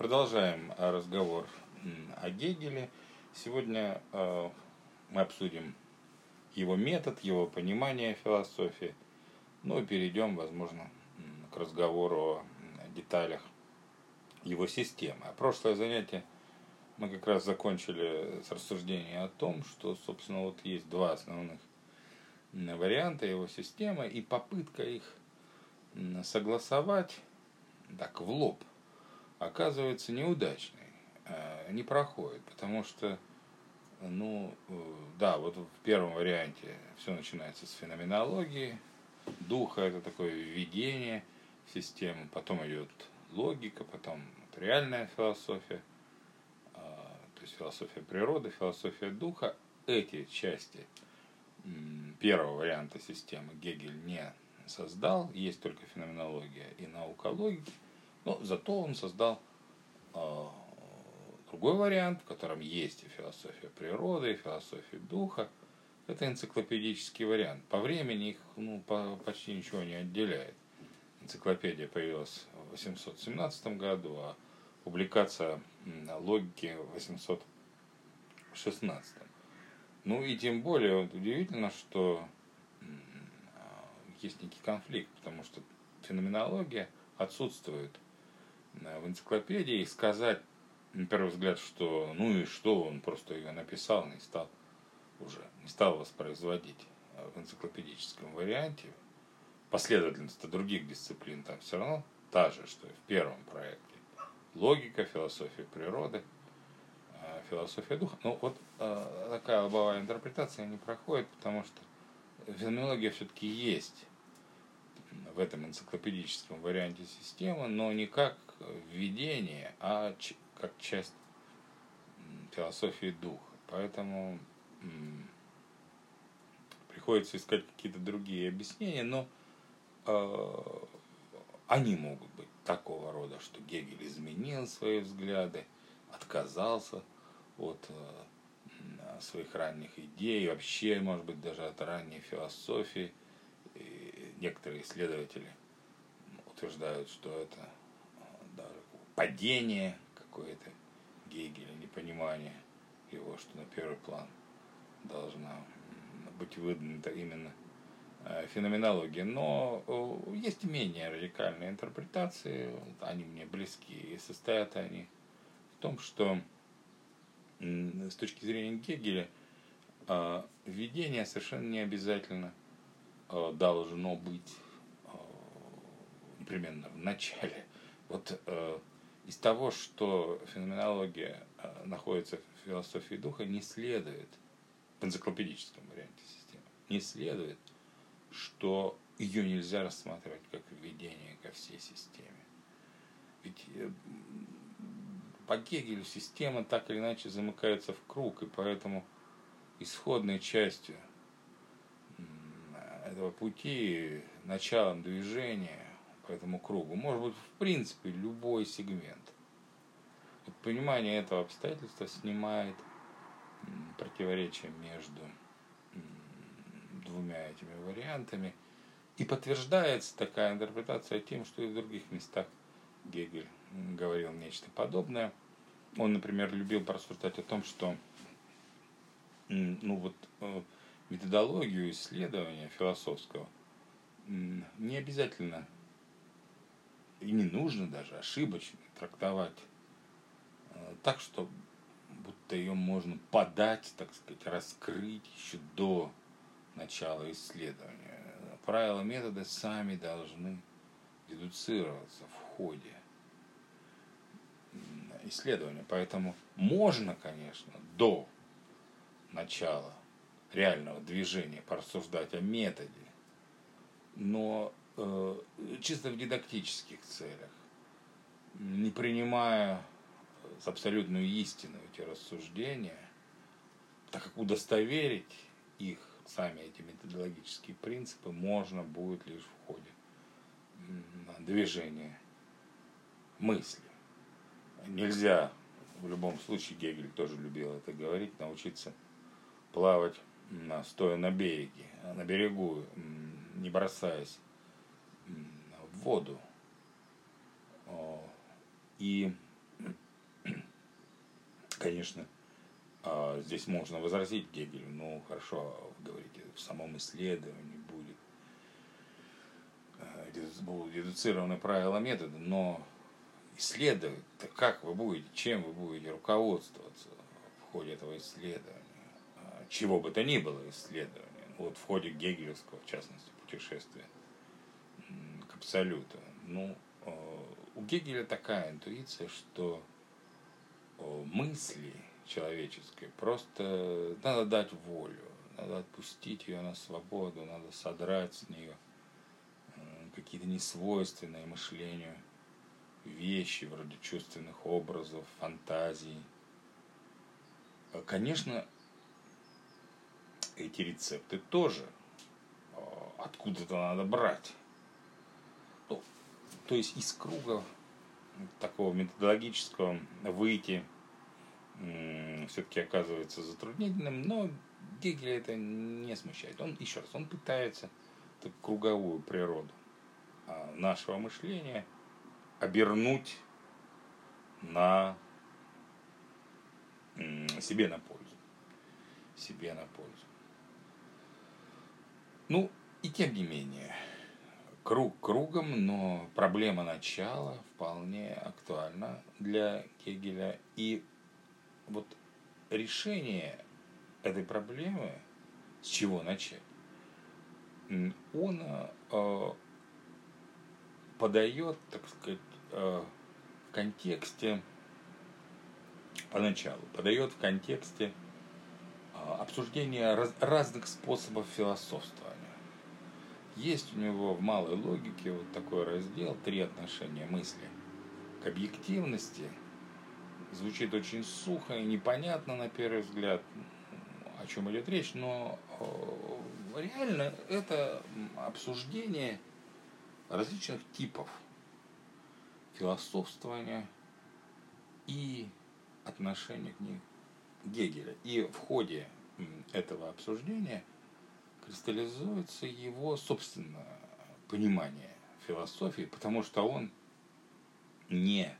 Продолжаем разговор о Гегеле. Сегодня э, мы обсудим его метод, его понимание философии. Ну и перейдем, возможно, к разговору о деталях его системы. А прошлое занятие мы как раз закончили с рассуждения о том, что, собственно, вот есть два основных варианта его системы и попытка их согласовать так в лоб оказывается неудачной, э, не проходит, потому что, ну, э, да, вот в первом варианте все начинается с феноменологии, духа, это такое введение в систему, потом идет логика, потом реальная философия, э, то есть философия природы, философия духа. Эти части первого варианта системы Гегель не создал, есть только феноменология и наука логики – но зато он создал э, другой вариант, в котором есть и философия природы, и философия духа. Это энциклопедический вариант. По времени их ну, по, почти ничего не отделяет. Энциклопедия появилась в 817 году, а публикация логики в 816. Ну и тем более вот, удивительно, что есть некий конфликт, потому что феноменология отсутствует – в энциклопедии и сказать, на первый взгляд, что ну и что, он просто ее написал, не стал уже, не стал воспроизводить в энциклопедическом варианте. Последовательность других дисциплин там все равно та же, что и в первом проекте. Логика, философия природы, а, философия духа. Ну вот такая лобовая интерпретация не проходит, потому что феноменология все-таки есть в этом энциклопедическом варианте системы, но не как введение, а как часть философии духа. Поэтому приходится искать какие-то другие объяснения, но э, они могут быть такого рода, что Гегель изменил свои взгляды, отказался от э, своих ранних идей, вообще, может быть, даже от ранней философии. И некоторые исследователи утверждают, что это падение какое-то Гегеля, непонимание его, что на первый план должна быть выдвинута именно э, феноменология. Но есть менее радикальные интерпретации, они мне близки, и состоят они в том, что с точки зрения Гегеля э, введение совершенно не обязательно э, должно быть непременно в начале вот э, из того, что феноменология э, находится в философии духа, не следует, в энциклопедическом варианте системы, не следует, что ее нельзя рассматривать как введение ко всей системе. Ведь э, по Гегелю система так или иначе замыкается в круг, и поэтому исходной частью этого пути, началом движения этому кругу. Может быть, в принципе, любой сегмент. Вот понимание этого обстоятельства снимает противоречие между двумя этими вариантами. И подтверждается такая интерпретация тем, что и в других местах Гегель говорил нечто подобное. Он, например, любил порассуждать о том, что ну вот, э, методологию исследования философского не обязательно и не нужно даже ошибочно трактовать э, так, что будто ее можно подать, так сказать, раскрыть еще до начала исследования. Правила метода сами должны дедуцироваться в ходе исследования. Поэтому можно, конечно, до начала реального движения порассуждать о методе, но чисто в дидактических целях, не принимая с абсолютную истину эти рассуждения, так как удостоверить их, сами эти методологические принципы, можно будет лишь в ходе движения мысли. Нельзя, в любом случае, Гегель тоже любил это говорить, научиться плавать стоя на береге, на берегу, не бросаясь воду. И Конечно, а, здесь можно возразить Гегелю, ну хорошо, вы говорите, в самом исследовании будет э, будут дедуцированы правила метода, но исследовать, как вы будете, чем вы будете руководствоваться в ходе этого исследования, а, чего бы то ни было исследования, вот в ходе гегелевского, в частности, путешествия к абсолюту. Ну, э, у Гегеля такая интуиция, что э, мысли – человеческой. Просто надо дать волю, надо отпустить ее на свободу, надо содрать с нее какие-то несвойственные мышлению вещи, вроде чувственных образов, фантазий. Конечно, эти рецепты тоже откуда-то надо брать. То есть из круга такого методологического выйти – все-таки оказывается затруднительным, но Гегеля это не смущает. Он, еще раз, он пытается так, круговую природу а, нашего мышления обернуть на себе на пользу. Себе на пользу. Ну, и тем не менее, круг кругом, но проблема начала вполне актуальна для Гегеля. И вот решение этой проблемы, с чего начать, он э, подает, так сказать, э, в контексте, поначалу, подает в контексте э, обсуждения раз, разных способов философствования. Есть у него в малой логике вот такой раздел «Три отношения мысли» к объективности – звучит очень сухо и непонятно на первый взгляд, о чем идет речь, но э, реально это обсуждение различных типов философствования и отношения к ним Гегеля. И в ходе этого обсуждения кристаллизуется его собственное понимание философии, потому что он не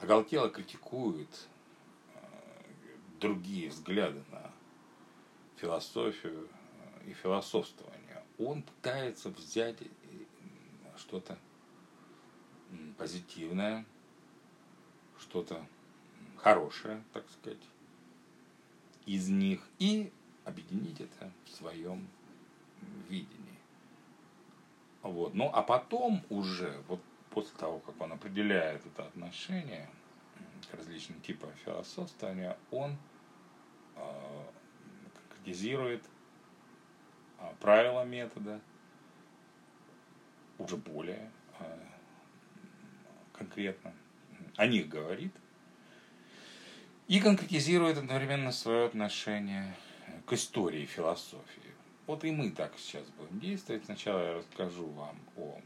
оголтело критикует э, другие взгляды на философию э, и философствование. Он пытается взять э, что-то позитивное, что-то хорошее, так сказать, из них и объединить это в своем видении. Вот. Ну, а потом уже, вот после того, как он определяет это отношение к различным типам философствования, он э, конкретизирует э, правила метода, уже более э, конкретно о них говорит, и конкретизирует одновременно свое отношение к истории философии. Вот и мы так сейчас будем действовать. Сначала я расскажу вам о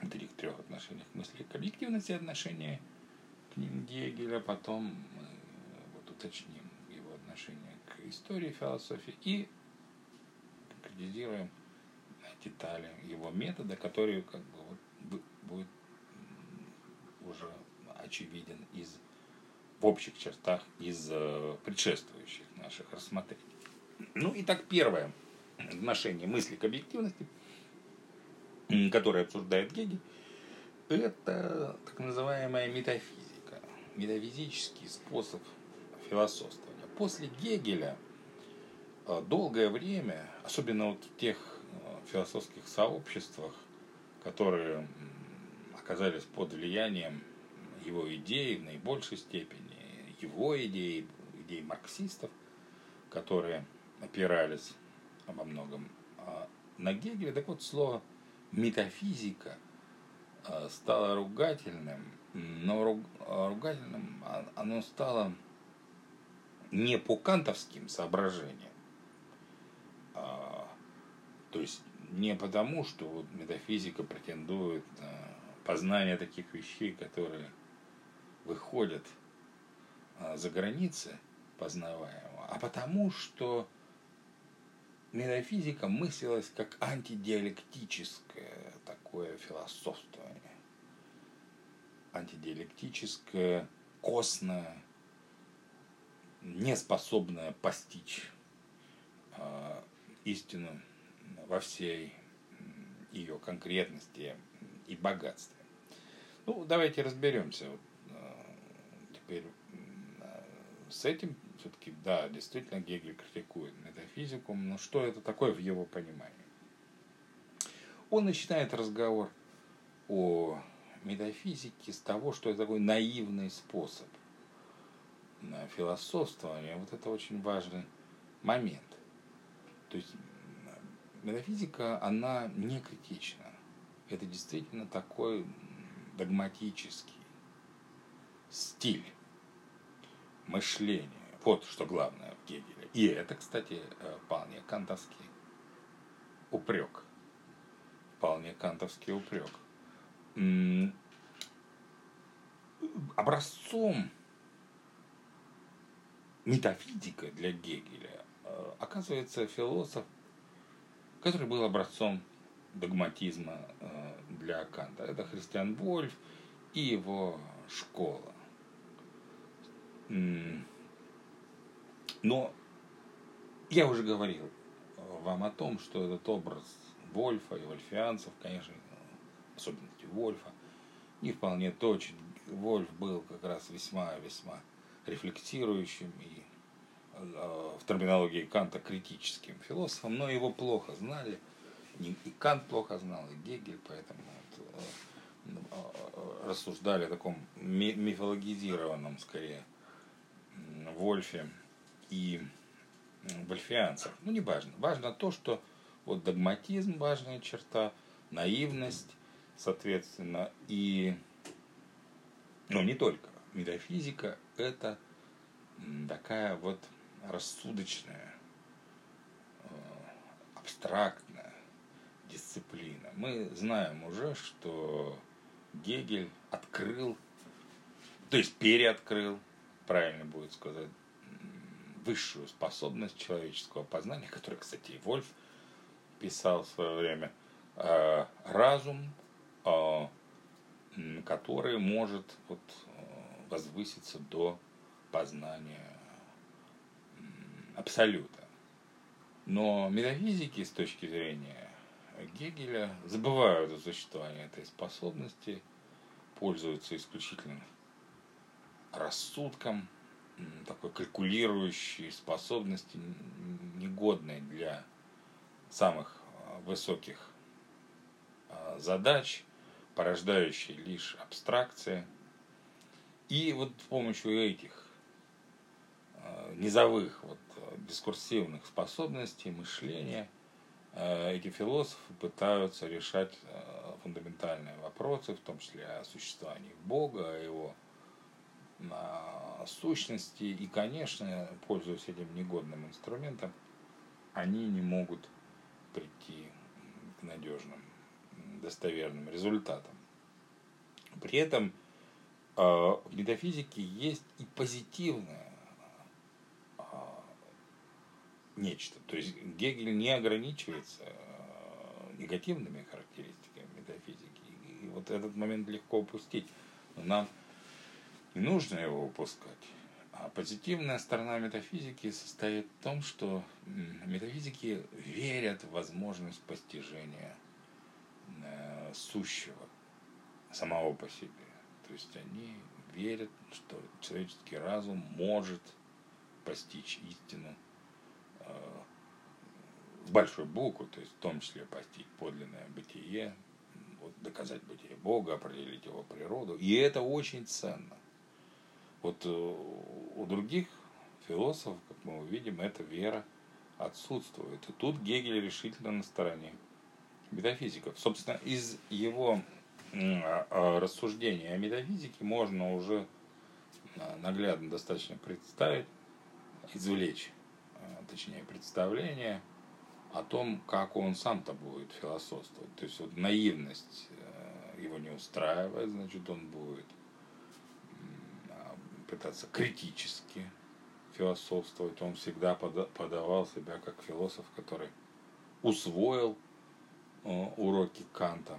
этих трех отношениях мысли к объективности отношения к Гегеля, потом мы вот уточним его отношение к истории философии и конкретизируем детали его метода, который как бы вот будет уже очевиден из в общих чертах из э, предшествующих наших рассмотрений. Ну и так первое отношение мысли к объективности – который обсуждает Гегель, это так называемая метафизика, метафизический способ философствования. После Гегеля э, долгое время, особенно вот в тех э, философских сообществах, которые оказались под влиянием его идей в наибольшей степени, его идей, идей марксистов, которые опирались во многом а, на Гегеля. Так вот, слово метафизика э, стала ругательным, но ругательным а, оно стало не по кантовским соображениям, а, то есть не потому, что вот метафизика претендует на познание таких вещей, которые выходят а, за границы познаваемого, а потому что метафизика мыслилась как антидиалектическое такое философствование. Антидиалектическое, костное, не способная постичь э, истину во всей ее конкретности и богатстве. Ну, давайте разберемся вот, э, теперь э, с этим. Все-таки, да, действительно, Гегель критикует метафизику, но что это такое в его понимании? Он начинает разговор о метафизике с того, что это такой наивный способ философствования. Вот это очень важный момент. То есть метафизика, она не критична. Это действительно такой догматический стиль мышления. Вот что главное в Гегеле. И это, кстати, э, вполне кантовский упрек. Вполне кантовский упрек. Образцом метафизика для Гегеля э, оказывается философ, который был образцом догматизма э, для Канта. Это Христиан Вольф и его школа. Но я уже говорил вам о том, что этот образ Вольфа и вольфианцев, конечно, особенности Вольфа, не вполне точен. Вольф был как раз весьма-весьма рефлексирующим и э, в терминологии Канта критическим философом, но его плохо знали – и Кант плохо знал, и Гегель, поэтому вот, э, э, рассуждали о таком мифологизированном, скорее, Вольфе и вольфианцах. Ну, не важно. Важно то, что вот догматизм важная черта, наивность, соответственно, и, ну, не только. Метафизика – это такая вот рассудочная, э, абстрактная, дисциплина. Мы знаем уже, что Гегель открыл, то есть переоткрыл, правильно будет сказать, высшую способность человеческого познания, которую, кстати, Вольф писал в свое время, э, разум, э, который может вот, э, возвыситься до познания абсолюта. Но метафизики с точки зрения Гегеля забывают о существовании этой способности, пользуются исключительно рассудком, такой калькулирующей способности, негодной для самых а, высоких а, задач, порождающей лишь абстракции. И вот с помощью этих а, низовых вот, дискурсивных способностей мышления – эти философы пытаются решать фундаментальные вопросы, в том числе о существовании Бога, о его сущности. И, конечно, пользуясь этим негодным инструментом, они не могут прийти к надежным, достоверным результатам. При этом э, в метафизике есть и позитивное нечто. То есть Гегель не ограничивается негативными характеристиками метафизики. И вот этот момент легко упустить. Но нам не нужно его упускать. А позитивная сторона метафизики состоит в том, что метафизики верят в возможность постижения э, сущего самого по себе. То есть они верят, что человеческий разум может постичь истину с большой буквы, то есть в том числе постичь подлинное бытие, вот, доказать бытие Бога, определить его природу. И это очень ценно. Вот э, у других философов, как мы увидим, эта вера отсутствует. И тут Гегель решительно на стороне метафизиков. Собственно, из его а, а, рассуждений о метафизике можно уже а, наглядно достаточно представить, извлечь точнее, представление о том, как он сам-то будет философствовать. То есть вот наивность э, его не устраивает, значит, он будет пытаться критически философствовать. Он всегда подавал себя как философ, который усвоил э, уроки Канта.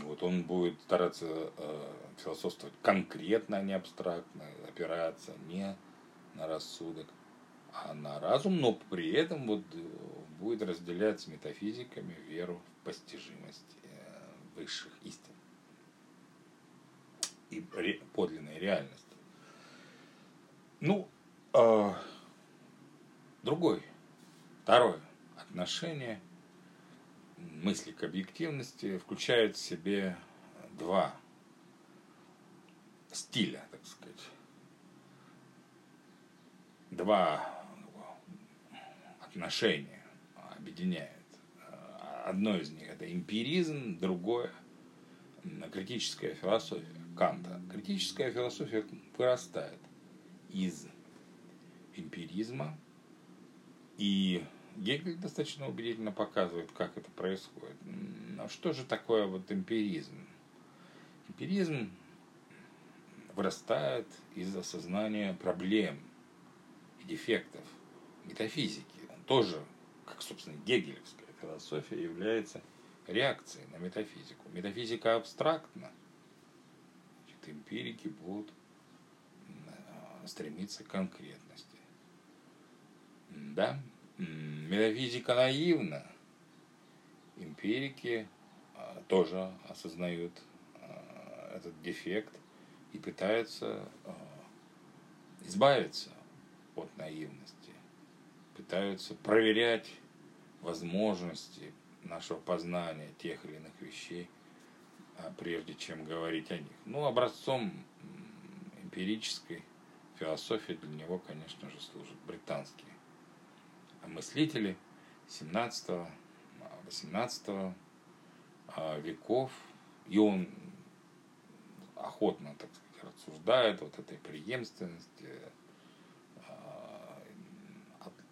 Вот он будет стараться э, философствовать конкретно, а не абстрактно, опираться не на рассудок, а на разум, но при этом вот будет разделять с метафизиками веру в постижимость э, высших истин и подлинной реальности. Ну, э, другой, второе отношение мысли к объективности включает в себе два стиля, так сказать. Два отношения объединяет. Одно из них это эмпиризм, другое критическая философия Канта. Критическая философия вырастает из эмпиризма, и Гегель достаточно убедительно показывает, как это происходит. Но что же такое вот эмпиризм? Эмпиризм вырастает из осознания проблем и дефектов метафизики. Он тоже, как, собственно, гегелевская философия, является реакцией на метафизику. Метафизика абстрактна. Значит, эмпирики будут стремиться к конкретности. Да, метафизика наивна. Эмпирики э, тоже осознают э, этот дефект и пытаются избавиться от наивности, пытаются проверять возможности нашего познания тех или иных вещей, а прежде чем говорить о них. Ну, образцом эмпирической философии для него, конечно же, служат британские мыслители 17-18 а, веков, и он охотно, так сказать, рассуждает. Вот этой преемственности, а,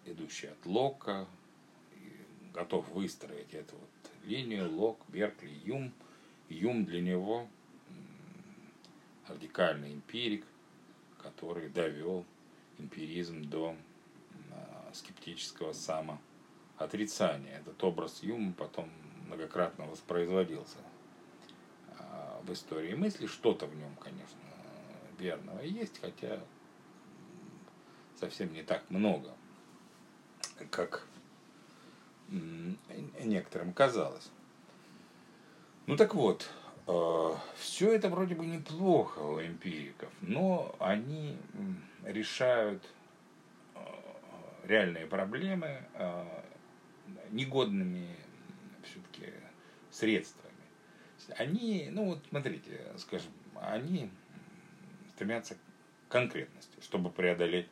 идущей от Лока, готов выстроить эту вот линию. Лок, Беркли, Юм. Юм для него радикальный эмпирик, который довел эмпиризм до а, скептического самоотрицания. Этот образ Юма потом многократно воспроизводился а, в истории мысли. Что-то в нем, конечно, верного есть, хотя совсем не так много, как некоторым казалось. Ну так вот, все это вроде бы неплохо у эмпириков, но они решают э, реальные проблемы э, негодными все-таки средствами. Они, ну вот смотрите, скажем, они стремятся к конкретности, чтобы преодолеть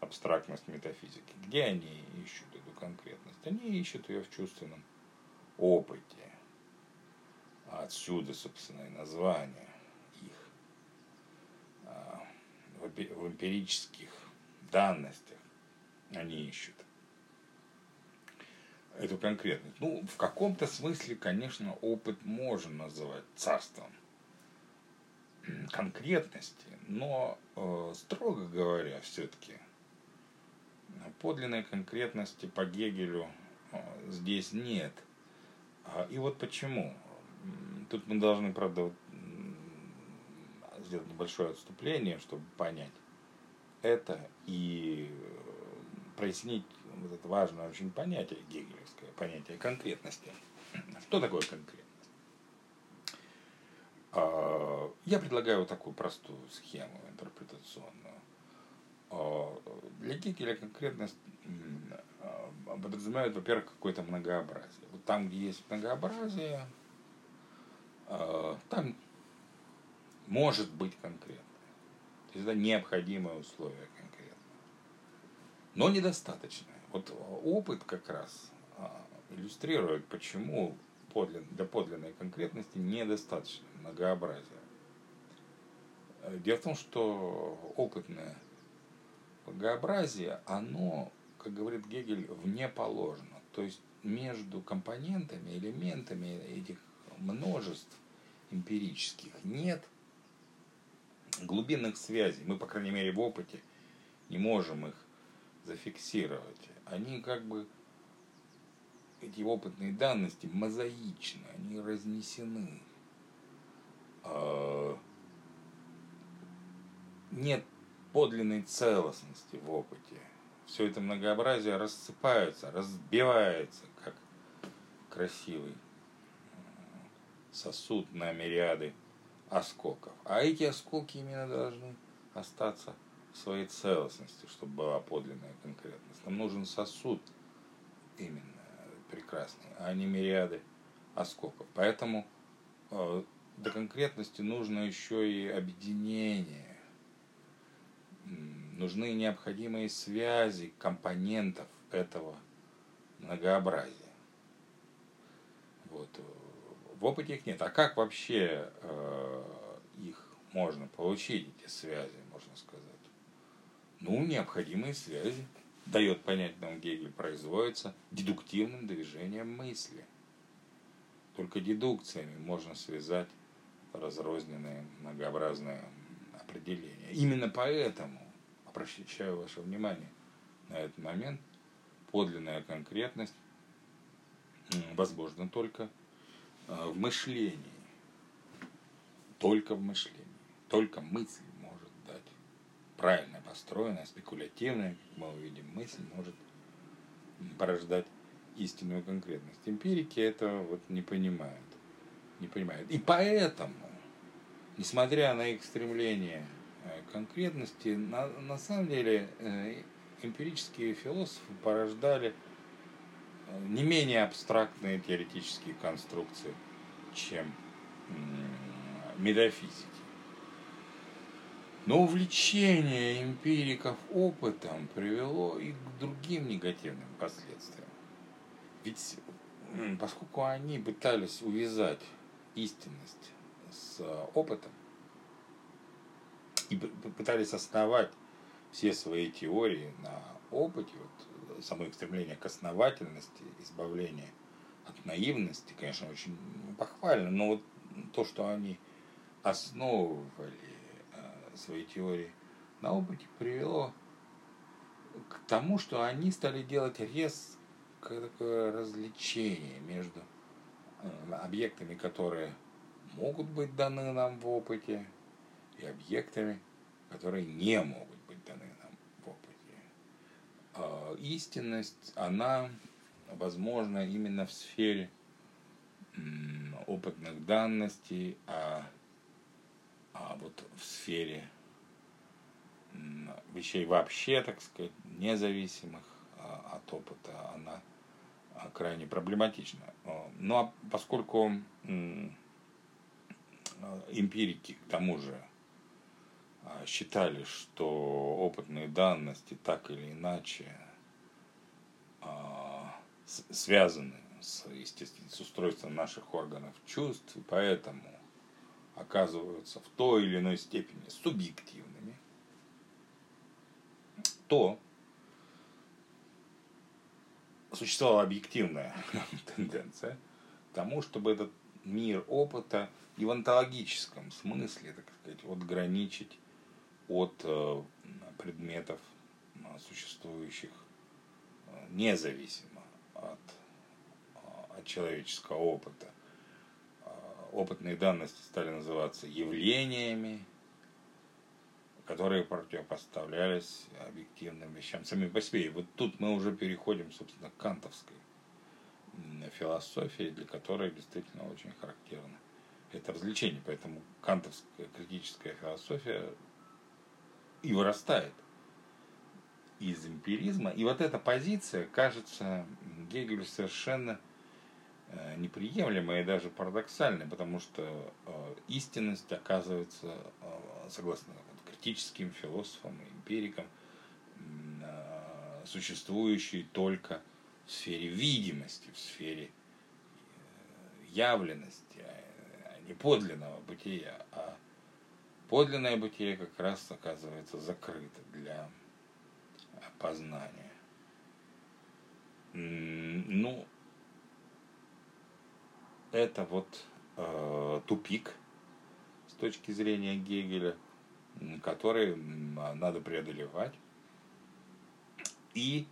абстрактность метафизики. Где они ищут эту конкретность? Они ищут ее в чувственном опыте. Отсюда, собственно, и название их. А, в эмпирических данностях они ищут эту конкретность. Ну, в каком-то смысле, конечно, опыт можно называть царством конкретности, но, э, строго говоря, все-таки подлинной конкретности по Гегелю э, здесь нет. А, и вот почему. Тут мы должны, правда, сделать небольшое отступление, чтобы понять это и э, прояснить вот это важное очень понятие гегелевское, понятие конкретности. Что такое конкретность? А, я предлагаю вот такую простую схему интерпретационную. А, для Гегеля конкретность а, подразумевает, во-первых, какое-то многообразие. Вот там, где есть многообразие, там может быть конкретно. То есть это необходимое условие конкретно. Но недостаточное. Вот опыт как раз иллюстрирует, почему для подлинной конкретности недостаточно многообразия. Дело в том, что опытная Многообразие, оно, как говорит Гегель, вне положено. То есть между компонентами, элементами этих множеств эмпирических нет глубинных связей. Мы, по крайней мере, в опыте не можем их зафиксировать. Они как бы, эти опытные данности мозаичны, они разнесены. А, нет подлинной целостности в опыте. Все это многообразие рассыпается, разбивается, как красивый сосуд на мириады осколков. А эти осколки именно должны остаться в своей целостности, чтобы была подлинная конкретность. Нам нужен сосуд именно прекрасный, а не мириады осколков. Поэтому э, до конкретности нужно еще и объединение. Нужны необходимые связи компонентов этого многообразия. Вот. В опыте их нет. А как вообще э, их можно получить, эти связи, можно сказать? Ну, необходимые связи, дает понять нам Гегель, производятся дедуктивным движением мысли. Только дедукциями можно связать разрозненные многообразные определения. Именно поэтому, обращаю ваше внимание на этот момент, подлинная конкретность возможна только в мышлении. Только в мышлении. Только мысль может дать правильно построенная, спекулятивная, как мы увидим, мысль может порождать истинную конкретность. Эмпирики это вот не понимают. Не понимают. И поэтому, несмотря на их стремление э, конкретности, на, на самом деле э, эмпирические философы порождали не менее абстрактные теоретические конструкции, чем метафизики. Но увлечение эмпириков опытом привело и к другим негативным последствиям. Ведь поскольку они пытались увязать истинность с опытом и пытались основать все свои теории на опыте, вот само их стремление к основательности, избавление от наивности, конечно, очень похвально, но вот то, что они основывали э, свои теории на опыте, привело к тому, что они стали делать резкое такое развлечение между э, объектами, которые могут быть даны нам в опыте, и объектами, которые не могут Э, истинность, она возможна именно в сфере опытных данностей, а, а вот в сфере вещей вообще, так сказать, независимых а, от опыта, она а, крайне проблематична. Но ну, а поскольку эмпирики к тому же а, считали, что опытные данности так или иначе а, связаны с, естественно, с устройством наших органов чувств, и поэтому оказываются в той или иной степени субъективными, то существовала объективная тенденция к тому, чтобы этот мир опыта и в онтологическом смысле, так сказать, отграничить от э, предметов, э, существующих э, независимо от, от человеческого опыта. Опытные данности стали называться явлениями, которые противопоставлялись объективным вещам самим по себе. И вот тут мы уже переходим, собственно, к кантовской философии, для которой действительно очень характерно это развлечение. Поэтому кантовская критическая философия и вырастает из эмпиризма. И вот эта позиция кажется Гегелю совершенно э, неприемлемой и даже парадоксальной, потому что э, истинность оказывается, э, согласно критическим философам и эмпирикам, существующей только в сфере видимости, в сфере явленности, а не подлинного бытия, а подлинное бытие как раз оказывается закрыто для познания. Ну, это вот э, тупик с точки зрения Гегеля, который надо преодолевать. И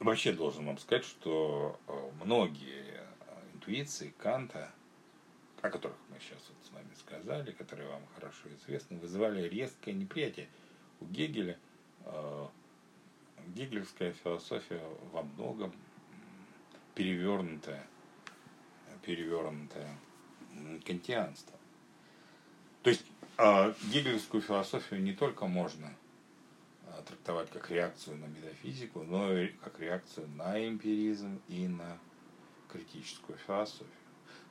вообще должен вам сказать, что э, многие интуиции Канта, о которых мы сейчас вот сказали, которые вам хорошо известны, вызывали резкое неприятие у Гегеля. Э, гегельская философия во многом перевернутая, перевернутая кантианство. То есть э, гегельскую философию не только можно э, трактовать как реакцию на метафизику, но и как реакцию на эмпиризм и на критическую философию.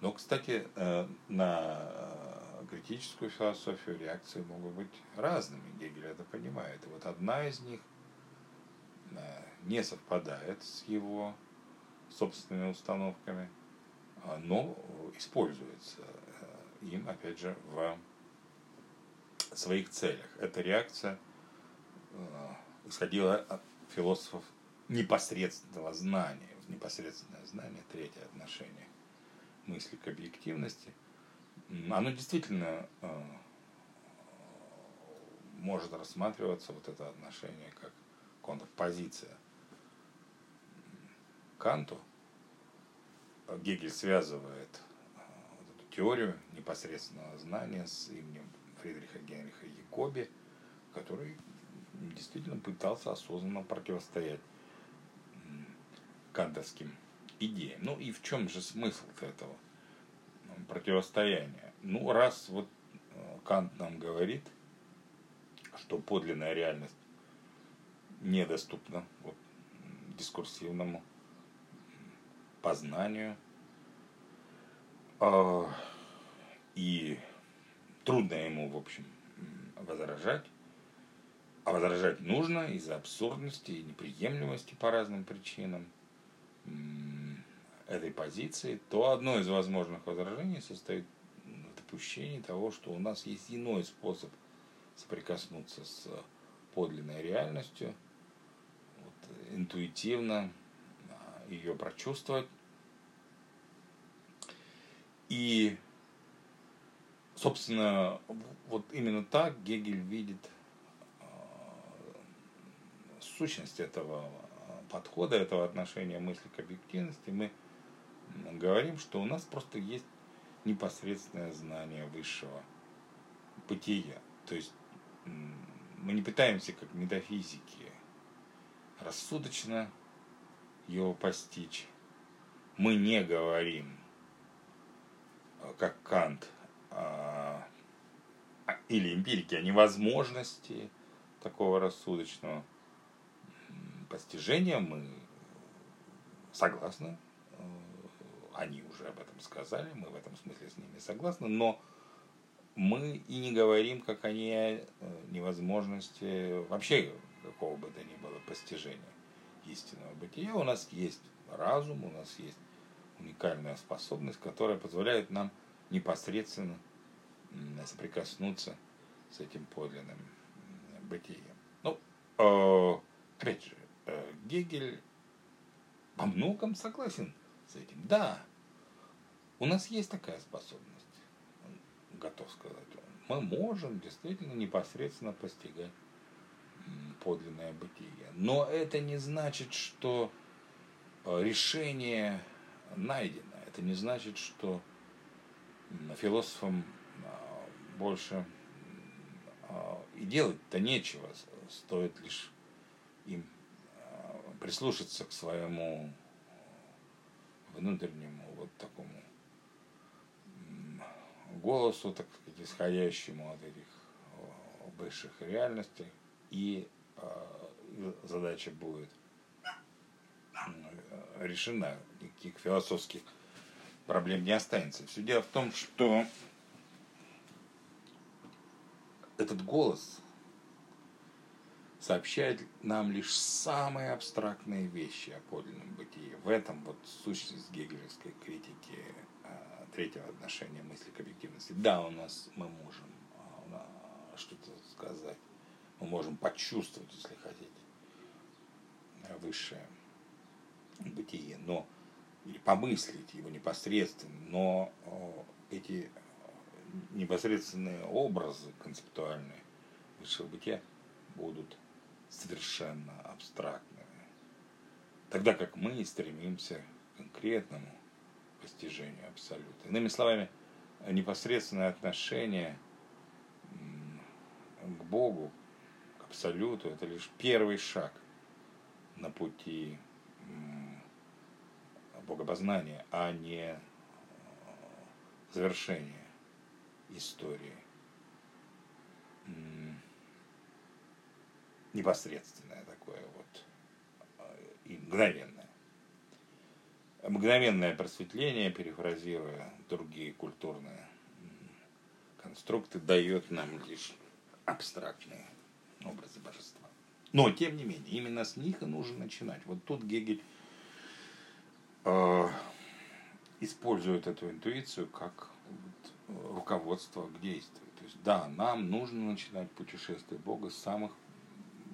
Но, кстати, э, на критическую философию реакции могут быть разными. Гегель это понимает. И вот одна из них э, не совпадает с его собственными установками, но используется им, опять же, в своих целях. Эта реакция исходила от философов непосредственного знания. Непосредственное знание, третье отношение мысли к объективности, оно действительно э, может рассматриваться, вот это отношение, как контрпозиция Канту. Гегель связывает э, вот эту теорию непосредственного знания с именем Фридриха Генриха Якоби, который действительно пытался осознанно противостоять кантовским идеям. Ну и в чем же смысл этого противостояния? Ну, раз вот э, Кант нам говорит, что подлинная реальность недоступна вот, дискурсивному познанию, э, и трудно ему, в общем, возражать, а возражать нужно из-за абсурдности и неприемлемости по разным причинам этой позиции, то одно из возможных возражений состоит в допущении того, что у нас есть иной способ соприкоснуться с подлинной реальностью, вот, интуитивно а, ее прочувствовать. И, собственно, вот именно так Гегель видит а, сущность этого а, подхода, этого отношения мысли к объективности. Мы говорим, что у нас просто есть непосредственное знание высшего бытия. То есть мы не пытаемся, как метафизики, рассудочно его постичь. Мы не говорим, э, как Кант, а, а, или эмпирики, о невозможности такого рассудочного постижения. Мы согласны они уже об этом сказали, мы в этом смысле с ними согласны, но мы и не говорим, как они о э, невозможности вообще какого бы то ни было постижения истинного бытия. У нас есть разум, у нас есть уникальная способность, которая позволяет нам непосредственно соприкоснуться с этим подлинным бытием. Ну, э, опять же, э, Гегель во многом согласен с этим. Да, у нас есть такая способность, готов сказать. Мы можем действительно непосредственно постигать подлинное бытие. Но это не значит, что э, решение найдено. Это не значит, что философам э, больше э, и делать-то нечего. Стоит лишь им прислушаться к своему внутреннему вот такому голосу, так сказать, исходящему от этих высших реальностей, и э, задача будет решена, никаких философских проблем не останется. Все дело в том, что этот голос сообщает нам лишь самые абстрактные вещи о подлинном бытии. В этом вот сущность гегелевской критики э, третьего отношения мысли к объективности. Да, у нас мы можем э, что-то сказать, мы можем почувствовать, если хотите, высшее бытие, но или помыслить его непосредственно, но э, эти непосредственные образы концептуальные высшего бытия будут совершенно абстрактными. Тогда как мы стремимся к конкретному постижению абсолюта. Иными словами, непосредственное отношение к Богу, к Абсолюту, это лишь первый шаг на пути богопознания, а не завершение истории. Непосредственное такое вот и мгновенное. Мгновенное просветление, перефразируя другие культурные конструкты, дает нам лишь абстрактные образы божества. Но, тем не менее, именно с них и нужно начинать. Вот тут Гегель э, использует эту интуицию как вот, руководство к действию. То есть, да, нам нужно начинать путешествие Бога с самых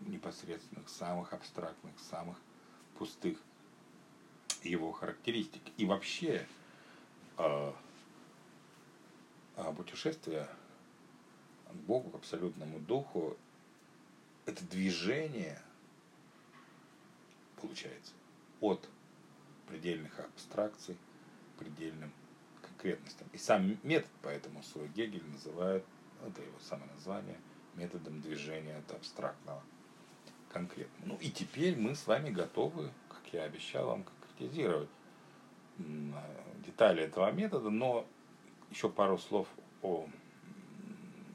непосредственных, самых абстрактных, самых пустых его характеристик. И вообще э, путешествие к Богу, к абсолютному духу, это движение, получается, от предельных абстракций к предельным конкретностям. И сам метод поэтому свой Гегель называет, это его самое название, методом движения от абстрактного к конкретному. Ну и теперь мы с вами готовы, как я обещал вам, конкретизировать детали этого метода, но еще пару слов о,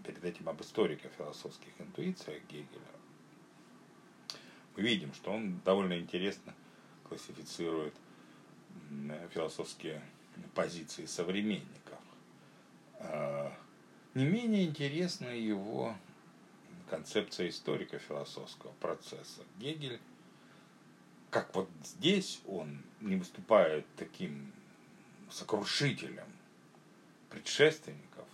перед этим об историко-философских интуициях Гегеля. Мы видим, что он довольно интересно классифицирует философские позиции современников. А, не менее интересна его концепция историко-философского процесса. Гегель как вот здесь он не выступает таким сокрушителем предшественников,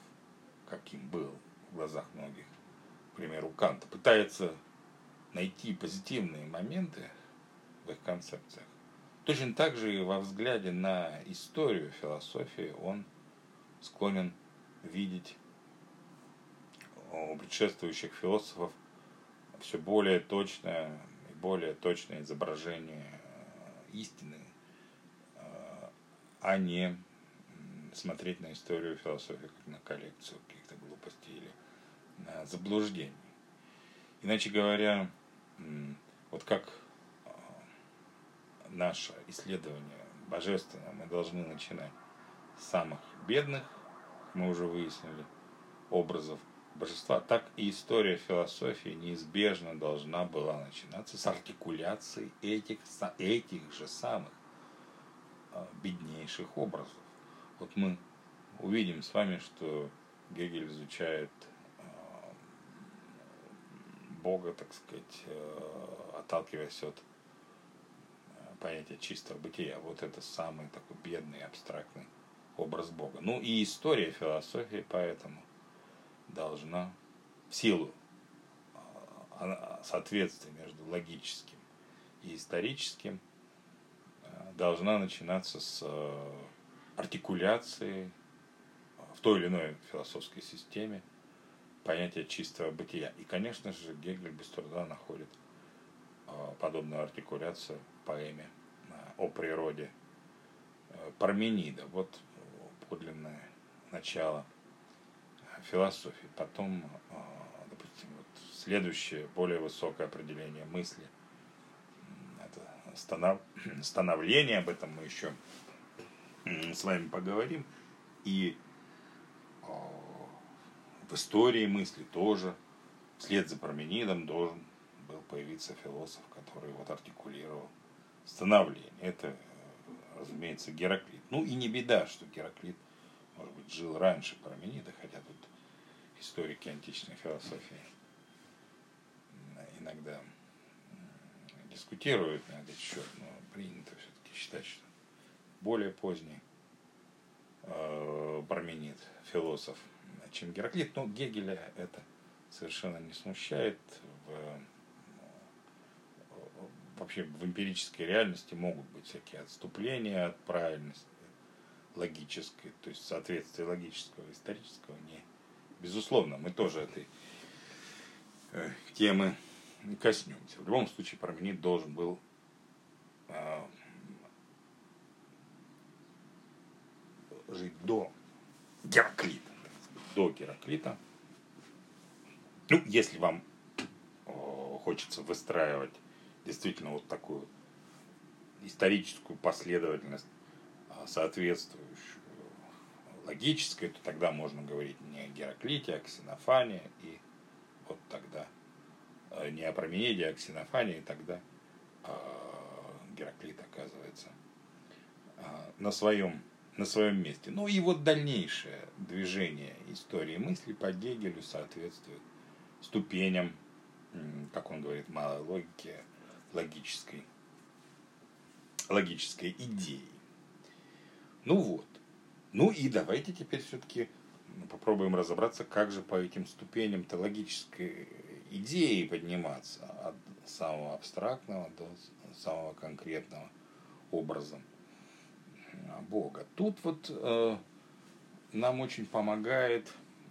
каким был в глазах многих, к примеру, Канта, пытается найти позитивные моменты в их концепциях. Точно так же и во взгляде на историю философии он склонен видеть у предшествующих философов все более точное более точное изображение э, истины, э, а не смотреть на историю философии как на коллекцию каких-то глупостей или э, заблуждений. Иначе говоря, вот как наше исследование божественное мы должны начинать с самых бедных, мы уже выяснили, образов божества, так и история философии неизбежно должна была начинаться с артикуляции этих, этих же самых а, беднейших образов. Вот мы увидим с вами, что Гегель изучает а, Бога, так сказать, а, отталкиваясь от понятия чистого бытия. Вот это самый такой бедный, абстрактный образ Бога. Ну и история философии поэтому должна в силу а, соответствия между логическим и историческим а, должна начинаться с а, артикуляции в той или иной философской системе понятия чистого бытия. И, конечно же, Гегель без труда находит подобную артикуляцию в поэме о природе Парменида. Вот подлинное начало – философии. Потом, а, допустим, вот следующее, более высокое определение мысли. Это станов... становление, об этом мы еще с вами поговорим. И а, в истории мысли тоже, вслед за Парменидом должен был появиться философ, который вот артикулировал становление. Это, разумеется, Гераклит. Ну и не беда, что Гераклит может быть, жил раньше Парменида, хотя тут историки античной философии иногда дискутируют на этот счет, но принято все-таки считать, что более поздний э, философ, чем Гераклит. Но Гегеля это совершенно не смущает. В, вообще в эмпирической реальности могут быть всякие отступления от правильности логической, то есть соответствие логического и исторического не безусловно, мы тоже этой э, темы коснемся. В любом случае, Парменид должен был э, жить до Гераклита, до Гераклита. Ну, если вам хочется выстраивать действительно вот такую историческую последовательность, а, соответствующую логической, то тогда можно говорить не о Гераклите, а о Ксенофане, и вот тогда а, не о Променеде, а о Ксенофане, и тогда Гераклит оказывается на своем, на своем месте. Ну и вот дальнейшее движение истории мысли по Гегелю соответствует ступеням, как он говорит, малой логики, логической, логической идеи. Ну вот. Ну и давайте теперь все-таки попробуем разобраться, как же по этим ступеням логической идеи подниматься от самого абстрактного до самого конкретного образа Бога. Тут вот э, нам очень помогает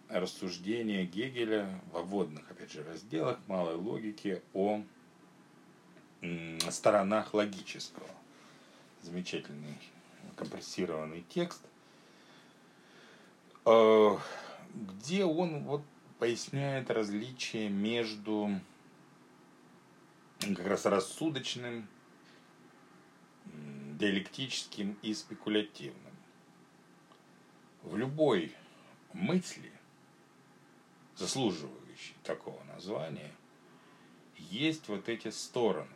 рассуждение Гегеля во вводных, опять же, разделах малой логики о м, сторонах логического. Замечательный компрессированный текст, где он вот поясняет различие между как раз рассудочным диалектическим и спекулятивным. В любой мысли, заслуживающей такого названия, есть вот эти стороны.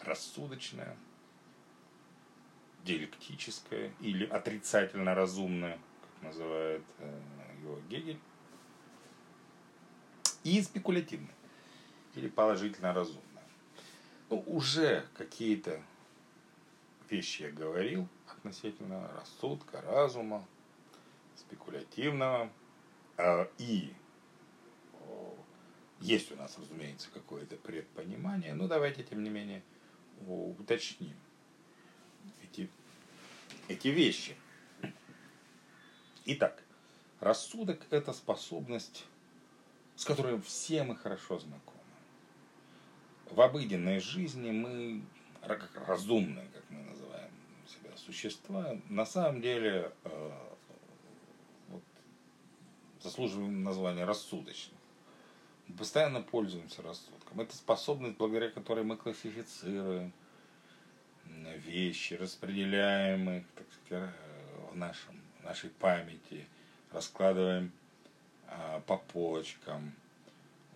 Рассудочная, диалектическая или отрицательно разумная, как называет э, его Гегель, и спекулятивная или положительно разумная. Ну, уже какие-то вещи я говорил относительно рассудка, разума, спекулятивного. А, и есть у нас, разумеется, какое-то предпонимание, но давайте, тем не менее, уточним эти вещи. Итак, рассудок – это способность, с которой все мы хорошо знакомы. В обыденной жизни мы разумные, как мы называем себя, существа, на самом деле э, вот, заслуживаем названия рассудочных. Мы постоянно пользуемся рассудком. Это способность, благодаря которой мы классифицируем вещи, распределяем их так сказать, в, нашем, нашей памяти, раскладываем а, по полочкам,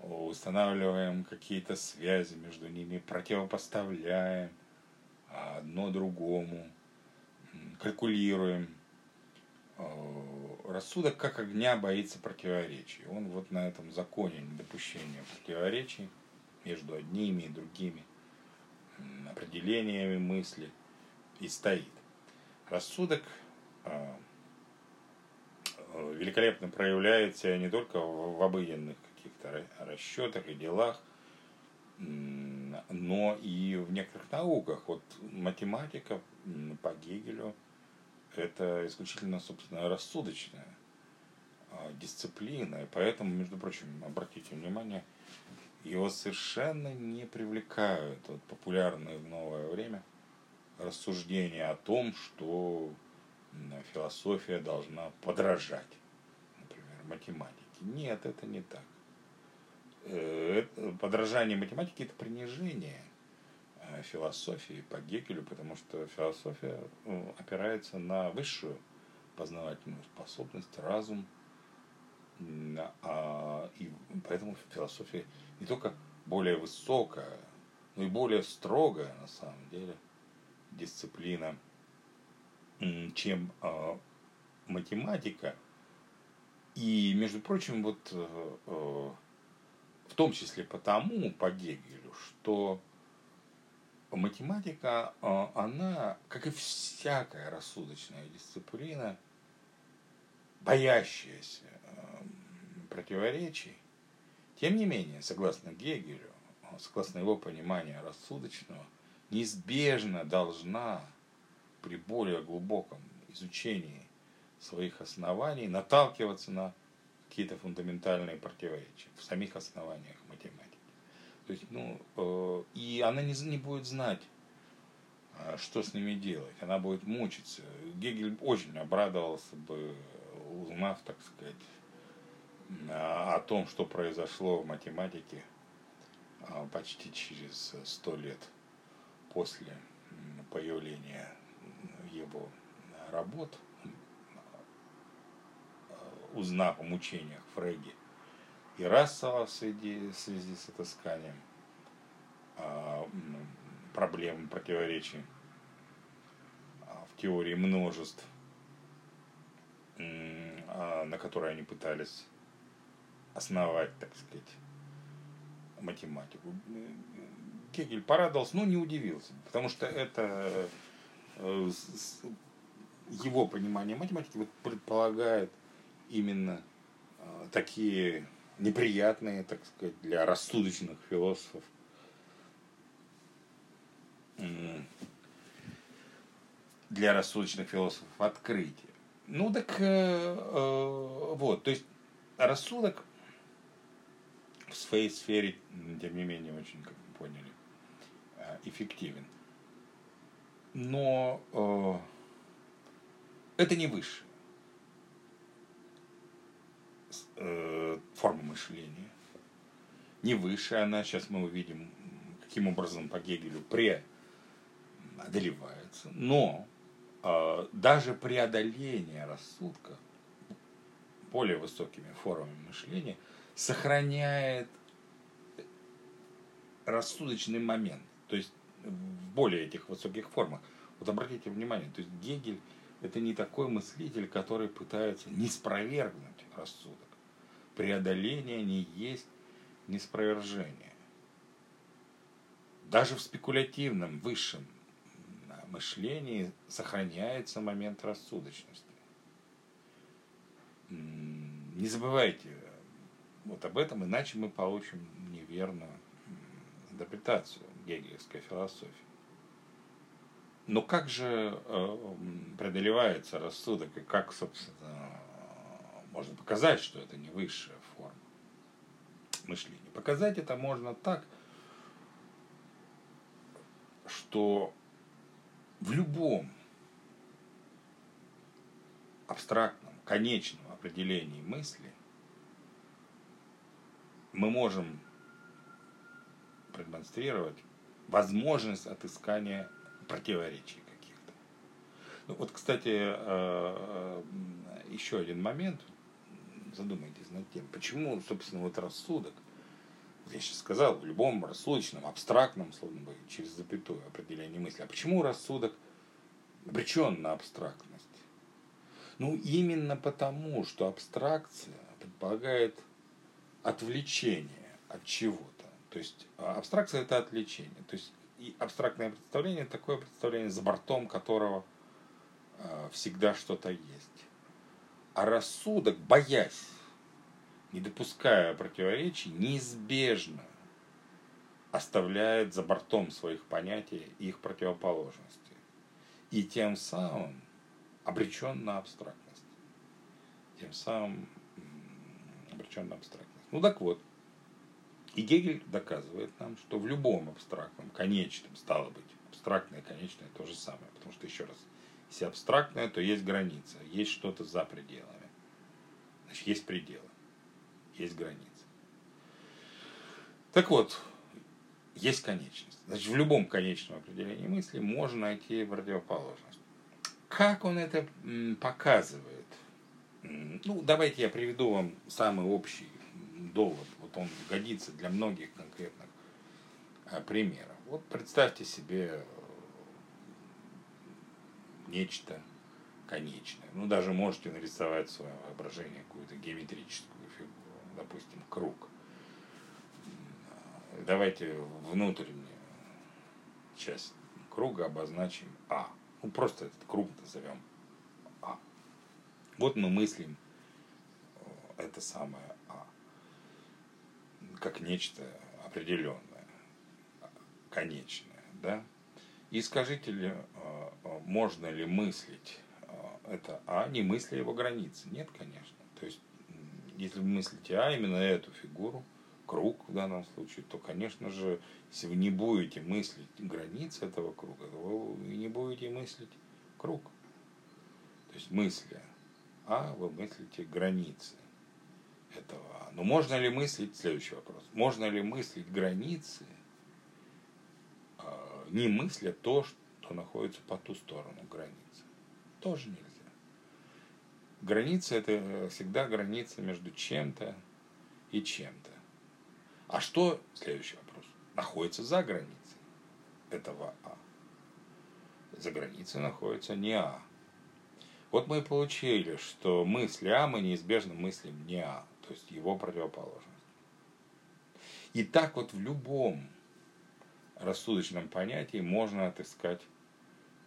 устанавливаем какие-то связи между ними, противопоставляем одно другому, калькулируем. Рассудок как огня боится противоречий. Он вот на этом законе недопущения противоречий между одними и другими определениями мысли и стоит. Рассудок а, великолепно проявляется не только в обыденных каких-то расчетах и делах, но и в некоторых науках. Вот математика по Гегелю – это исключительно, собственно, рассудочная а, дисциплина. И поэтому, между прочим, обратите внимание, его совершенно не привлекают вот, популярные в новое время рассуждения о том, что философия должна подражать, например, математике. Нет, это не так. Э, подражание математике – это принижение э, философии по Гегелю, потому что философия ну, опирается на высшую познавательную способность, разум, и поэтому философия не только более высокая, но и более строгая на самом деле дисциплина, чем а, математика. И, между прочим, вот э, в том числе потому, по Гегелю, что математика, а, она, как и всякая рассудочная дисциплина, боящаяся а, противоречий, тем не менее, согласно Гегелю, согласно его пониманию рассудочного, неизбежно должна при более глубоком изучении своих оснований наталкиваться на какие-то фундаментальные противоречия в самих основаниях математики. То есть, ну, э, и она не, не будет знать а, что с ними делать? Она будет мучиться. Гегель очень обрадовался бы, узнав, так сказать, о том, что произошло в математике а, почти через сто лет после появления его работ, узнав о мучениях Фрейги и Рассела в связи, в связи с отысканием проблем, противоречий в теории множеств, на которые они пытались основать, так сказать, математику. Кегель порадовался, но не удивился, потому что это э, его понимание математики вот предполагает именно э, такие неприятные, так сказать, для рассудочных философов для рассудочных философов открытие. Ну так э, э, вот, то есть рассудок в своей сфере, тем не менее, очень, как вы поняли, э, эффективен. Но э, это не высшая э, форма мышления. Не высшая она, сейчас мы увидим, каким образом по Гегелю преодолевается. Но э, даже преодоление рассудка более высокими формами мышления сохраняет рассудочный момент. То есть в более этих высоких формах. Вот обратите внимание, то есть Гегель это не такой мыслитель, который пытается не спровергнуть рассудок. Преодоление не есть неспровержение. Даже в спекулятивном высшем мышлении сохраняется момент рассудочности. Не забывайте вот об этом, иначе мы получим неверную интерпретацию гегелевской философии. Но как же э, преодолевается рассудок и как, собственно, можно показать, что это не высшая форма мышления? Показать это можно так, что в любом абстрактном, конечном определении мысли мы можем продемонстрировать возможность отыскания противоречий каких-то. Ну, вот, кстати, э, э, еще один момент. Задумайтесь над тем, почему, собственно, вот рассудок, я сейчас сказал, в любом рассудочном, абстрактном, словно бы, через запятую определение мысли. А почему рассудок обречен на абстрактность? Ну, именно потому, что абстракция предполагает отвлечение от чего-то. То есть а, абстракция это отвлечение. То есть и абстрактное представление такое представление, за бортом которого э, всегда что-то есть. А рассудок, боясь, не допуская противоречий, неизбежно оставляет за бортом своих понятий их противоположности. И тем самым обречен на абстрактность. Тем самым обречен на абстрактность. Ну так вот, и Гегель доказывает нам, что в любом абстрактном, конечном, стало быть, абстрактное конечное то же самое. Потому что, еще раз, если абстрактное, то есть граница, есть что-то за пределами. Значит, есть пределы, есть границы. Так вот, есть конечность. Значит, в любом конечном определении мысли можно найти противоположность. Как он это показывает? Ну, давайте я приведу вам самый общий довод он годится для многих конкретных э, примеров. Вот представьте себе э, нечто конечное. Ну, даже можете нарисовать в своем воображении какую-то геометрическую фигуру, допустим, круг. Давайте внутреннюю часть круга обозначим А. Ну, просто этот круг назовем А. Вот мы мыслим э, это самое как нечто определенное, конечное. Да? И скажите ли, а, можно ли мыслить а, это А, не мысля его границы? Нет, конечно. То есть, если вы мыслите А, именно эту фигуру, круг в данном случае, то, конечно же, если вы не будете мыслить границы этого круга, то вы не будете мыслить круг. То есть мысли А, вы мыслите границы этого. Но можно ли мыслить, следующий вопрос, можно ли мыслить границы, а, не мысля то, что находится по ту сторону границы? Тоже нельзя. Граница это всегда граница между чем-то и чем-то. А что, следующий вопрос, находится за границей этого А? За границей находится не А. Вот мы и получили, что мысли А мы неизбежно мыслим не А, то есть его противоположность. И так вот в любом рассудочном понятии можно отыскать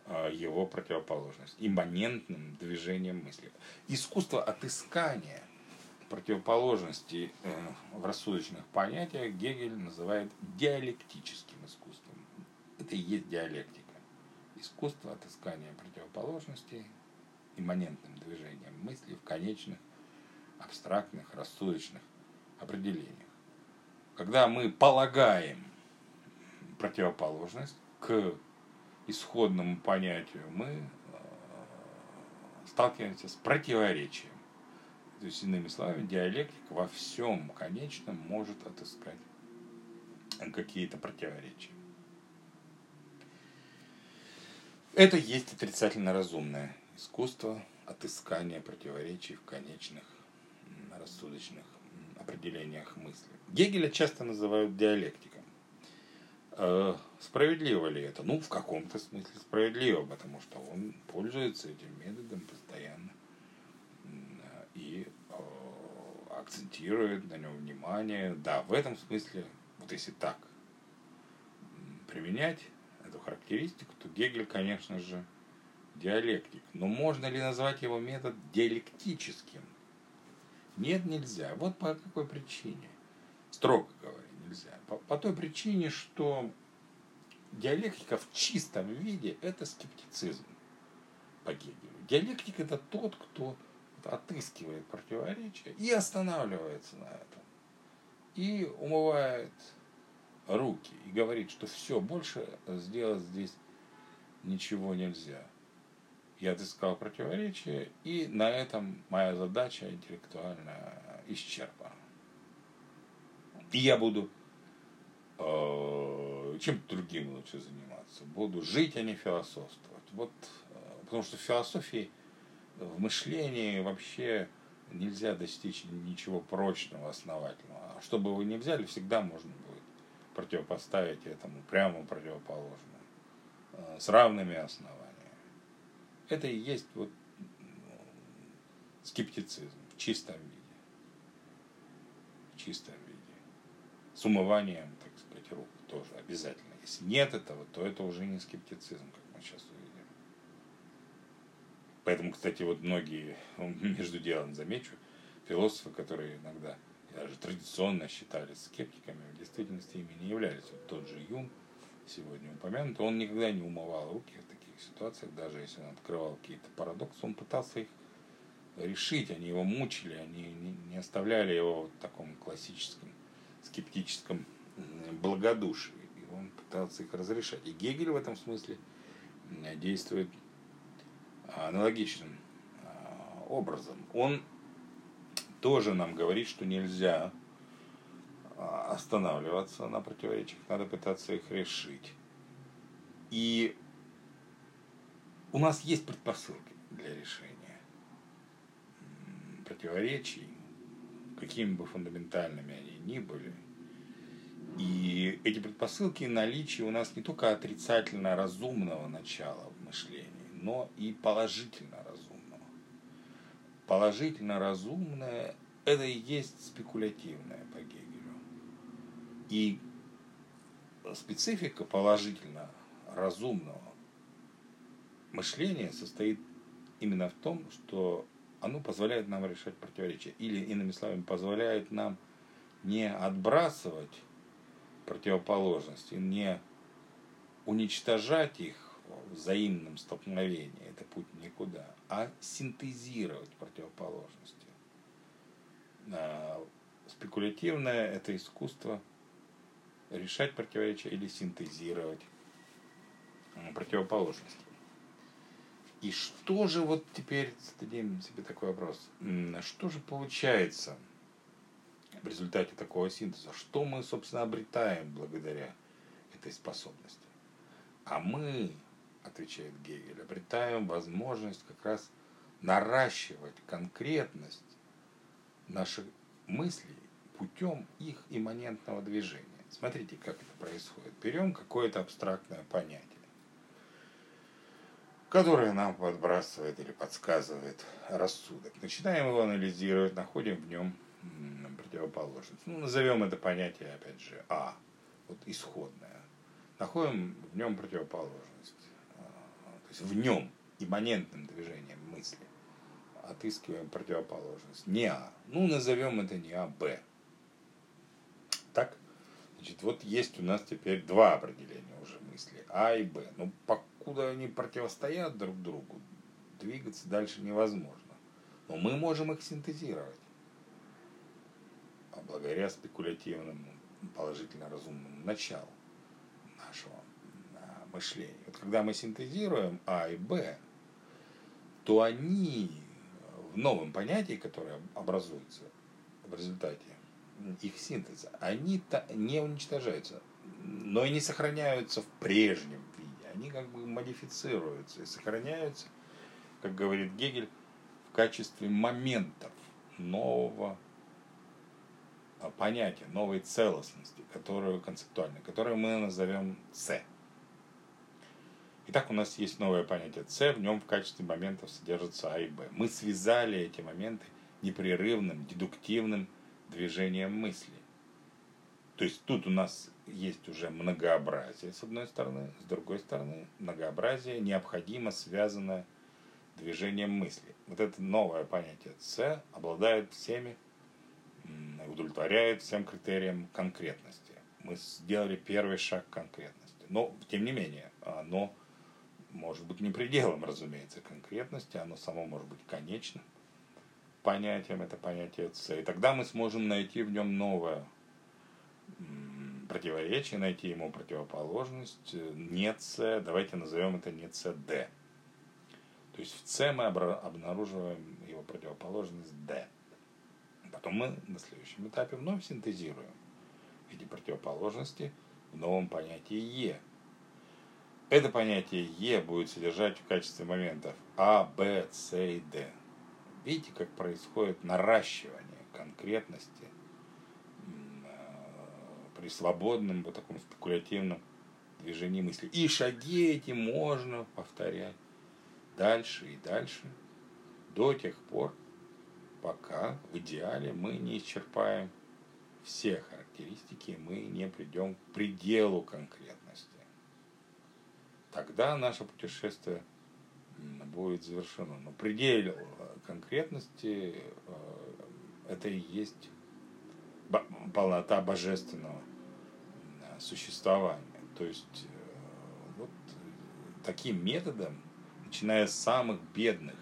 а, его противоположность, имманентным движением мысли. Искусство отыскания противоположности э, в рассудочных понятиях Гегель называет диалектическим искусством. Это и есть диалектика. Искусство отыскания противоположностей имманентным движением мысли в конечных, абстрактных, рассудочных определениях. Когда мы полагаем противоположность к исходному понятию, мы э, сталкиваемся с противоречием. То есть, иными словами, диалектика во всем конечном может отыскать какие-то противоречия. Это есть отрицательно разумное искусство отыскания противоречий в конечных рассудочных определениях мысли. Гегеля часто называют диалектиком. Э, справедливо ли это? Ну, в каком-то смысле справедливо, потому что он пользуется этим методом постоянно и э, акцентирует на нем внимание. Да, в этом смысле, вот если так применять эту характеристику, то Гегель, конечно же, диалектик. Но можно ли назвать его метод диалектическим? Нет, нельзя. Вот по какой причине. Строго говоря, нельзя. По, по той причине, что диалектика в чистом виде – это скептицизм по Гегелю. Диалектик – это тот, кто отыскивает противоречия и останавливается на этом. И умывает руки и говорит, что все, больше сделать здесь ничего нельзя я отыскал противоречие, и на этом моя задача интеллектуально исчерпана. И я буду э, чем-то другим лучше заниматься. Буду жить, а не философствовать. Вот, э, потому что в философии, в мышлении вообще нельзя достичь ничего прочного, основательного. А что бы вы ни взяли, всегда можно будет противопоставить этому прямо противоположному, э, с равными основаниями. Это и есть вот скептицизм в чистом виде. В чистом виде. С умыванием, так сказать, рук тоже обязательно. Если нет этого, то это уже не скептицизм, как мы сейчас увидим. Поэтому, кстати, вот многие, между делом замечу, философы, которые иногда даже традиционно считались скептиками, в действительности ими не являлись. Вот тот же Юнг, сегодня упомянут, он никогда не умывал руки ситуациях, даже если он открывал какие-то парадоксы, он пытался их решить, они его мучили, они не оставляли его в таком классическом скептическом благодушии. И он пытался их разрешать. И Гегель в этом смысле действует аналогичным а, образом. Он тоже нам говорит, что нельзя останавливаться на противоречиях, надо пытаться их решить. И у нас есть предпосылки для решения противоречий, какими бы фундаментальными они ни были. И эти предпосылки наличие у нас не только отрицательно разумного начала в мышлении, но и положительно разумного. Положительно разумное – это и есть спекулятивное по Гегелю. И специфика положительно разумного мышление состоит именно в том, что оно позволяет нам решать противоречия. Или, иными словами, позволяет нам не отбрасывать противоположности, не уничтожать их в взаимном столкновении, это путь никуда, а синтезировать противоположности. А, спекулятивное – это искусство решать противоречия или синтезировать противоположности. И что же вот теперь зададим себе такой вопрос, что же получается в результате такого синтеза? Что мы, собственно, обретаем благодаря этой способности? А мы, отвечает Гегель, обретаем возможность как раз наращивать конкретность наших мыслей путем их имманентного движения. Смотрите, как это происходит. Берем какое-то абстрактное понятие, которое нам подбрасывает или подсказывает рассудок. Начинаем его анализировать, находим в нем противоположность. Ну, назовем это понятие, опять же, А, вот исходное. Находим в нем противоположность. А, то есть в нем, имманентным движением мысли, отыскиваем противоположность. Не А. Ну, назовем это не А, Б. Так? Значит, вот есть у нас теперь два определения уже мысли. А и Б. Ну, покуда они противостоят друг другу, двигаться дальше невозможно. Но мы можем их синтезировать. А благодаря спекулятивному, положительно разумному началу нашего а, мышления. Вот когда мы синтезируем А и Б, то они в новом понятии, которое образуется в результате их синтеза, они не уничтожаются, но и не сохраняются в прежнем виде. Они как бы модифицируются и сохраняются, как говорит Гегель, в качестве моментов нового а, понятия, новой целостности, которую концептуально, которую мы назовем С. Итак, у нас есть новое понятие С, в нем в качестве моментов содержится А и Б. Мы связали эти моменты непрерывным, дедуктивным движением мысли. То есть тут у нас есть уже многообразие с одной стороны, с другой стороны многообразие необходимо связано движением мысли. Вот это новое понятие С обладает всеми, удовлетворяет всем критериям конкретности. Мы сделали первый шаг к конкретности. Но, тем не менее, оно может быть не пределом, разумеется, конкретности, оно само может быть конечным понятием, это понятие С. И тогда мы сможем найти в нем новое противоречие, найти ему противоположность. Нет С, давайте назовем это не Д. То есть в С мы обнаруживаем его противоположность Д. Потом мы на следующем этапе вновь синтезируем эти противоположности в новом понятии Е. Это понятие Е будет содержать в качестве моментов А, Б, С и Д. Видите, как происходит наращивание конкретности э, при свободном, вот таком спекулятивном движении мысли. И шаги эти можно повторять дальше и дальше, до тех пор, пока в идеале мы не исчерпаем все характеристики, мы не придем к пределу конкретности. Тогда наше путешествие будет завершено. Но предел конкретности э, это и есть полнота божественного существования. То есть э, вот таким методом, начиная с самых бедных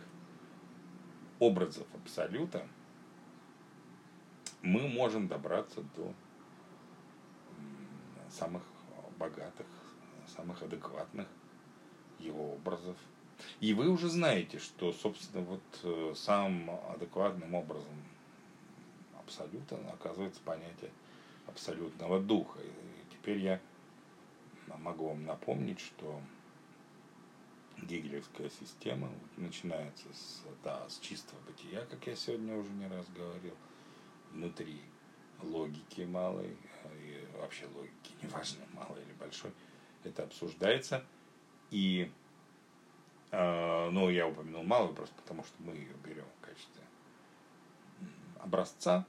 образов абсолюта, мы можем добраться до самых богатых, самых адекватных его образов – и вы уже знаете, что, собственно, вот э, самым адекватным образом абсолюта оказывается понятие абсолютного духа. Теперь я могу вам напомнить, что гегелевская система начинается с, да, с чистого бытия, как я сегодня уже не раз говорил, внутри логики малой, и вообще логики, неважно, малой или большой, это обсуждается. И а, ну, я упомянул малую просто потому, что мы ее берем в качестве образца.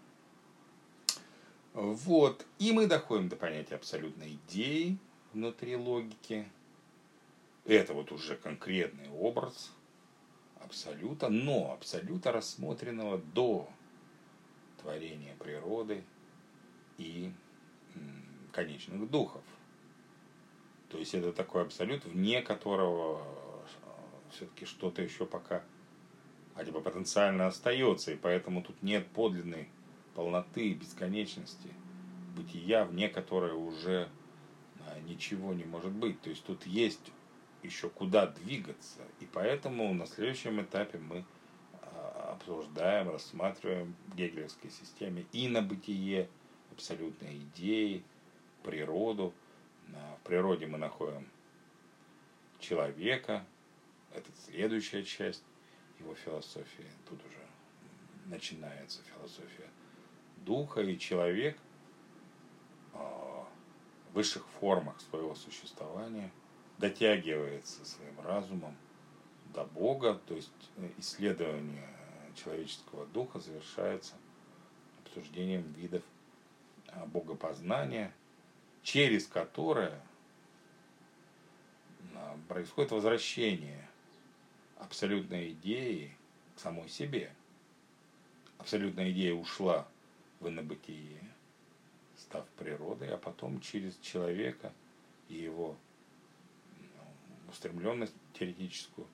Вот. И мы доходим до понятия абсолютной идеи внутри логики. Это вот уже конкретный образ абсолюта, но абсолюта рассмотренного до творения природы и конечных духов. То есть это такой абсолют, вне которого все-таки что-то еще пока хотя бы потенциально остается, и поэтому тут нет подлинной полноты, бесконечности, бытия, вне которой уже а, ничего не может быть. То есть тут есть еще куда двигаться. И поэтому на следующем этапе мы а, обсуждаем, рассматриваем в гегелевской системе и на бытие, абсолютные идеи, природу. В природе мы находим человека, это следующая часть его философии. Тут уже начинается философия духа, и человек в высших формах своего существования дотягивается своим разумом до Бога, то есть исследование человеческого духа завершается обсуждением видов богопознания, через которое происходит возвращение абсолютной идеи к самой себе. Абсолютная идея ушла в инобытие, став природой, а потом через человека и его ну, устремленность теоретическую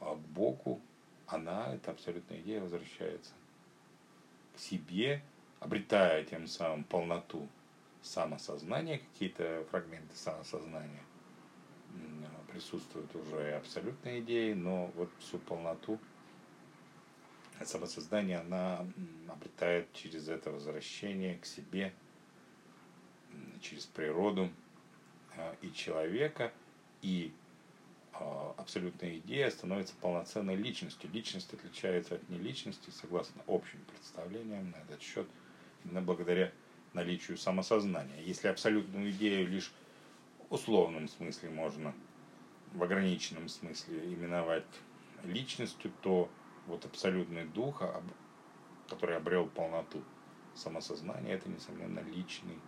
а к Богу, она, эта абсолютная идея, возвращается к себе, обретая тем самым полноту самосознания, какие-то фрагменты самосознания – присутствуют уже абсолютные идеи, но вот всю полноту самосоздания она обретает через это возвращение к себе, через природу а, и человека, и а, абсолютная идея становится полноценной личностью. Личность отличается от неличности, согласно общим представлениям на этот счет, именно благодаря наличию самосознания. Если абсолютную идею лишь в условном смысле можно в ограниченном смысле именовать личностью, то вот абсолютный дух, который обрел полноту самосознания, это, несомненно, личный,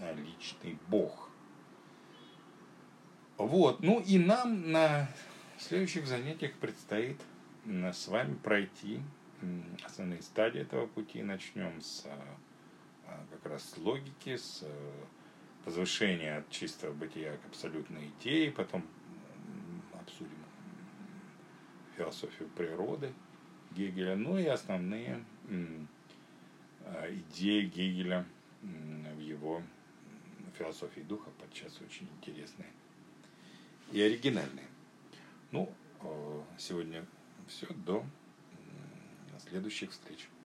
э, личный Бог. Вот, ну и нам на следующих занятиях предстоит с вами пройти основные стадии этого пути. Начнем с э, как раз логики, с э, возвышения от чистого бытия к абсолютной идее, потом обсудим философию природы Гегеля, ну и основные а, идеи Гегеля в его философии духа, подчас очень интересные и оригинальные. Ну, а, сегодня все. До следующих встреч.